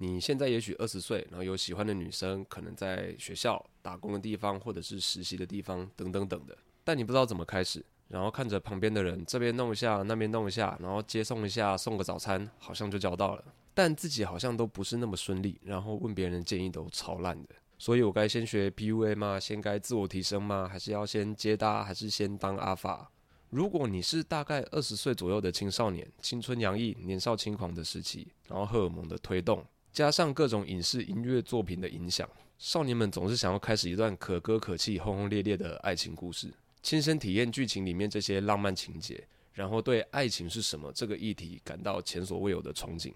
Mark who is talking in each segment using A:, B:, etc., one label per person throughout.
A: 你现在也许二十岁，然后有喜欢的女生，可能在学校打工的地方，或者是实习的地方，等等等的。但你不知道怎么开始，然后看着旁边的人这边弄一下，那边弄一下，然后接送一下，送个早餐，好像就交到了。但自己好像都不是那么顺利，然后问别人建议都超烂的。所以我该先学 PUA 吗？先该自我提升吗？还是要先接搭？还是先当阿法？如果你是大概二十岁左右的青少年，青春洋溢、年少轻狂的时期，然后荷尔蒙的推动。加上各种影视音乐作品的影响，少年们总是想要开始一段可歌可泣、轰轰烈烈的爱情故事，亲身体验剧情里面这些浪漫情节，然后对爱情是什么这个议题感到前所未有的憧憬。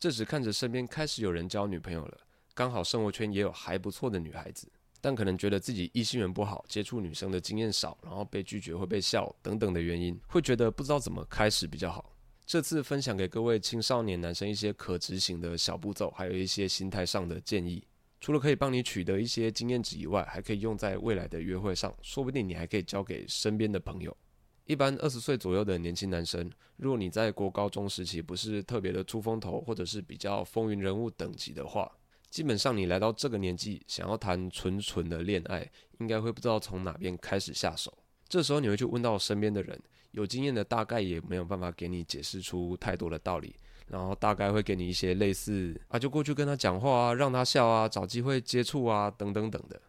A: 这时看着身边开始有人交女朋友了，刚好生活圈也有还不错的女孩子，但可能觉得自己异性缘不好，接触女生的经验少，然后被拒绝会被笑等等的原因，会觉得不知道怎么开始比较好。这次分享给各位青少年男生一些可执行的小步骤，还有一些心态上的建议。除了可以帮你取得一些经验值以外，还可以用在未来的约会上，说不定你还可以交给身边的朋友。一般二十岁左右的年轻男生，如果你在国高中时期不是特别的出风头，或者是比较风云人物等级的话，基本上你来到这个年纪，想要谈纯纯的恋爱，应该会不知道从哪边开始下手。这时候你会去问到身边的人，有经验的大概也没有办法给你解释出太多的道理，然后大概会给你一些类似啊，就过去跟他讲话啊，让他笑啊，找机会接触啊，等等等的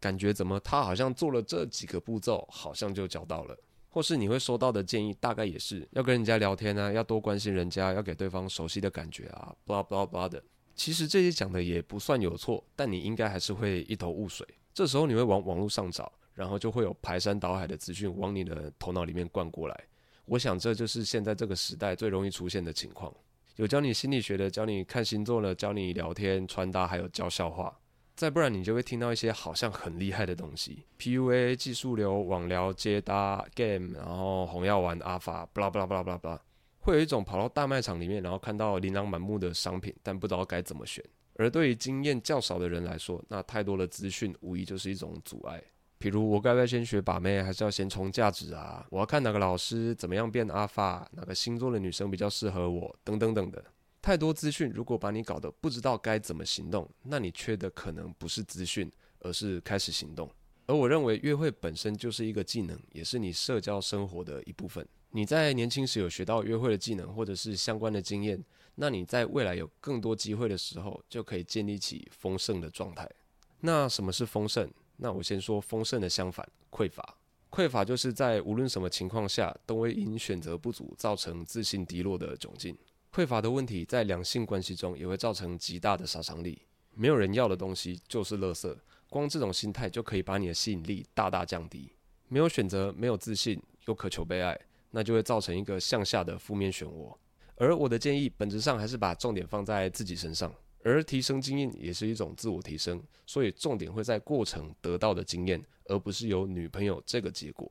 A: 感觉，怎么他好像做了这几个步骤，好像就交到了，或是你会收到的建议大概也是要跟人家聊天啊，要多关心人家，要给对方熟悉的感觉啊，blah blah blah 的。其实这些讲的也不算有错，但你应该还是会一头雾水。这时候你会往网络上找。然后就会有排山倒海的资讯往你的头脑里面灌过来。我想这就是现在这个时代最容易出现的情况。有教你心理学的，教你看星座的，教你聊天穿搭，还有教笑话。再不然你就会听到一些好像很厉害的东西，PUA 技术流、网聊接搭 game，然后红药丸阿法，巴拉巴拉巴拉巴拉巴拉。会有一种跑到大卖场里面，然后看到琳琅满目的商品，但不知道该怎么选。而对于经验较少的人来说，那太多的资讯无疑就是一种阻碍。比如我该不该先学把妹，还是要先冲价值啊？我要看哪个老师怎么样变阿法，哪个星座的女生比较适合我，等等等的。太多资讯，如果把你搞得不知道该怎么行动，那你缺的可能不是资讯，而是开始行动。而我认为约会本身就是一个技能，也是你社交生活的一部分。你在年轻时有学到约会的技能，或者是相关的经验，那你在未来有更多机会的时候，就可以建立起丰盛的状态。那什么是丰盛？那我先说丰盛的相反，匮乏。匮乏就是在无论什么情况下，都会因选择不足造成自信低落的窘境。匮乏的问题在两性关系中也会造成极大的杀伤力。没有人要的东西就是垃圾，光这种心态就可以把你的吸引力大大降低。没有选择，没有自信，又渴求被爱，那就会造成一个向下的负面漩涡。而我的建议，本质上还是把重点放在自己身上。而提升经验也是一种自我提升，所以重点会在过程得到的经验，而不是有女朋友这个结果。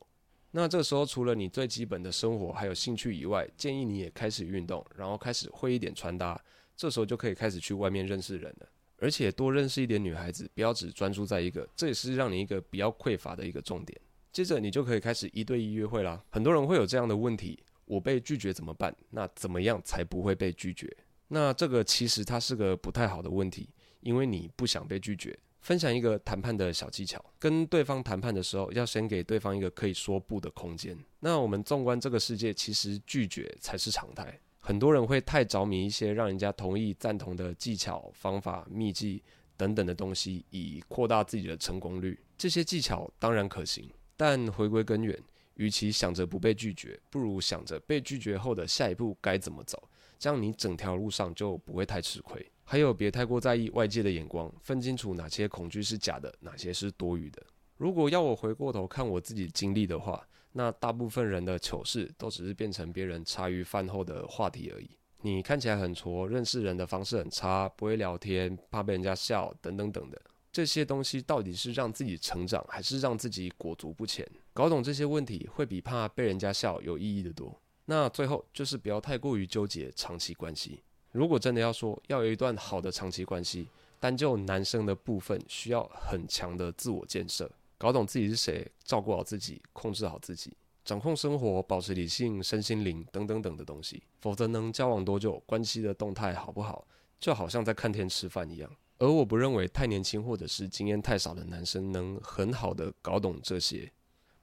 A: 那这时候，除了你最基本的生活还有兴趣以外，建议你也开始运动，然后开始会一点穿搭，这时候就可以开始去外面认识人了。而且多认识一点女孩子，不要只专注在一个，这也是让你一个比较匮乏的一个重点。接着你就可以开始一对一约会啦。很多人会有这样的问题：我被拒绝怎么办？那怎么样才不会被拒绝？那这个其实它是个不太好的问题，因为你不想被拒绝。分享一个谈判的小技巧，跟对方谈判的时候，要先给对方一个可以说不的空间。那我们纵观这个世界，其实拒绝才是常态。很多人会太着迷一些让人家同意、赞同的技巧、方法、秘技等等的东西，以扩大自己的成功率。这些技巧当然可行，但回归根源，与其想着不被拒绝，不如想着被拒绝后的下一步该怎么走。这样你整条路上就不会太吃亏。还有，别太过在意外界的眼光，分清楚哪些恐惧是假的，哪些是多余的。如果要我回过头看我自己经历的话，那大部分人的糗事都只是变成别人茶余饭后的话题而已。你看起来很挫，认识人的方式很差，不会聊天，怕被人家笑，等等等的，这些东西到底是让自己成长，还是让自己裹足不前？搞懂这些问题，会比怕被人家笑有意义的多。那最后就是不要太过于纠结长期关系。如果真的要说要有一段好的长期关系，单就男生的部分需要很强的自我建设，搞懂自己是谁，照顾好自己，控制好自己，掌控生活，保持理性、身心灵等等等的东西。否则能交往多久，关系的动态好不好，就好像在看天吃饭一样。而我不认为太年轻或者是经验太少的男生能很好的搞懂这些，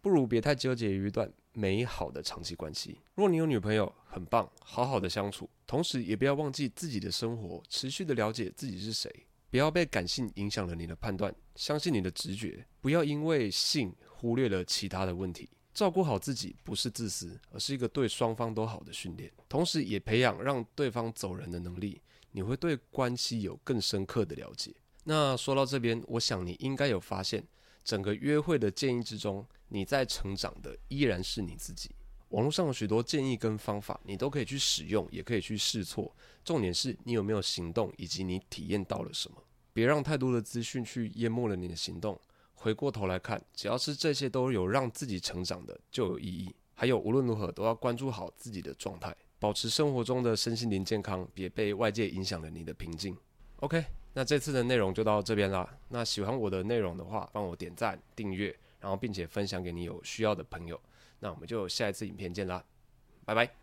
A: 不如别太纠结于一段美好的长期关系。若你有女朋友，很棒，好好的相处，同时也不要忘记自己的生活，持续的了解自己是谁，不要被感性影响了你的判断，相信你的直觉，不要因为性忽略了其他的问题。照顾好自己不是自私，而是一个对双方都好的训练，同时也培养让对方走人的能力。你会对关系有更深刻的了解。那说到这边，我想你应该有发现，整个约会的建议之中，你在成长的依然是你自己。网络上有许多建议跟方法，你都可以去使用，也可以去试错。重点是你有没有行动，以及你体验到了什么。别让太多的资讯去淹没了你的行动。回过头来看，只要是这些都有让自己成长的，就有意义。还有，无论如何都要关注好自己的状态。保持生活中的身心灵健康，别被外界影响了你的平静。OK，那这次的内容就到这边啦。那喜欢我的内容的话，帮我点赞、订阅，然后并且分享给你有需要的朋友。那我们就下一次影片见啦，拜拜。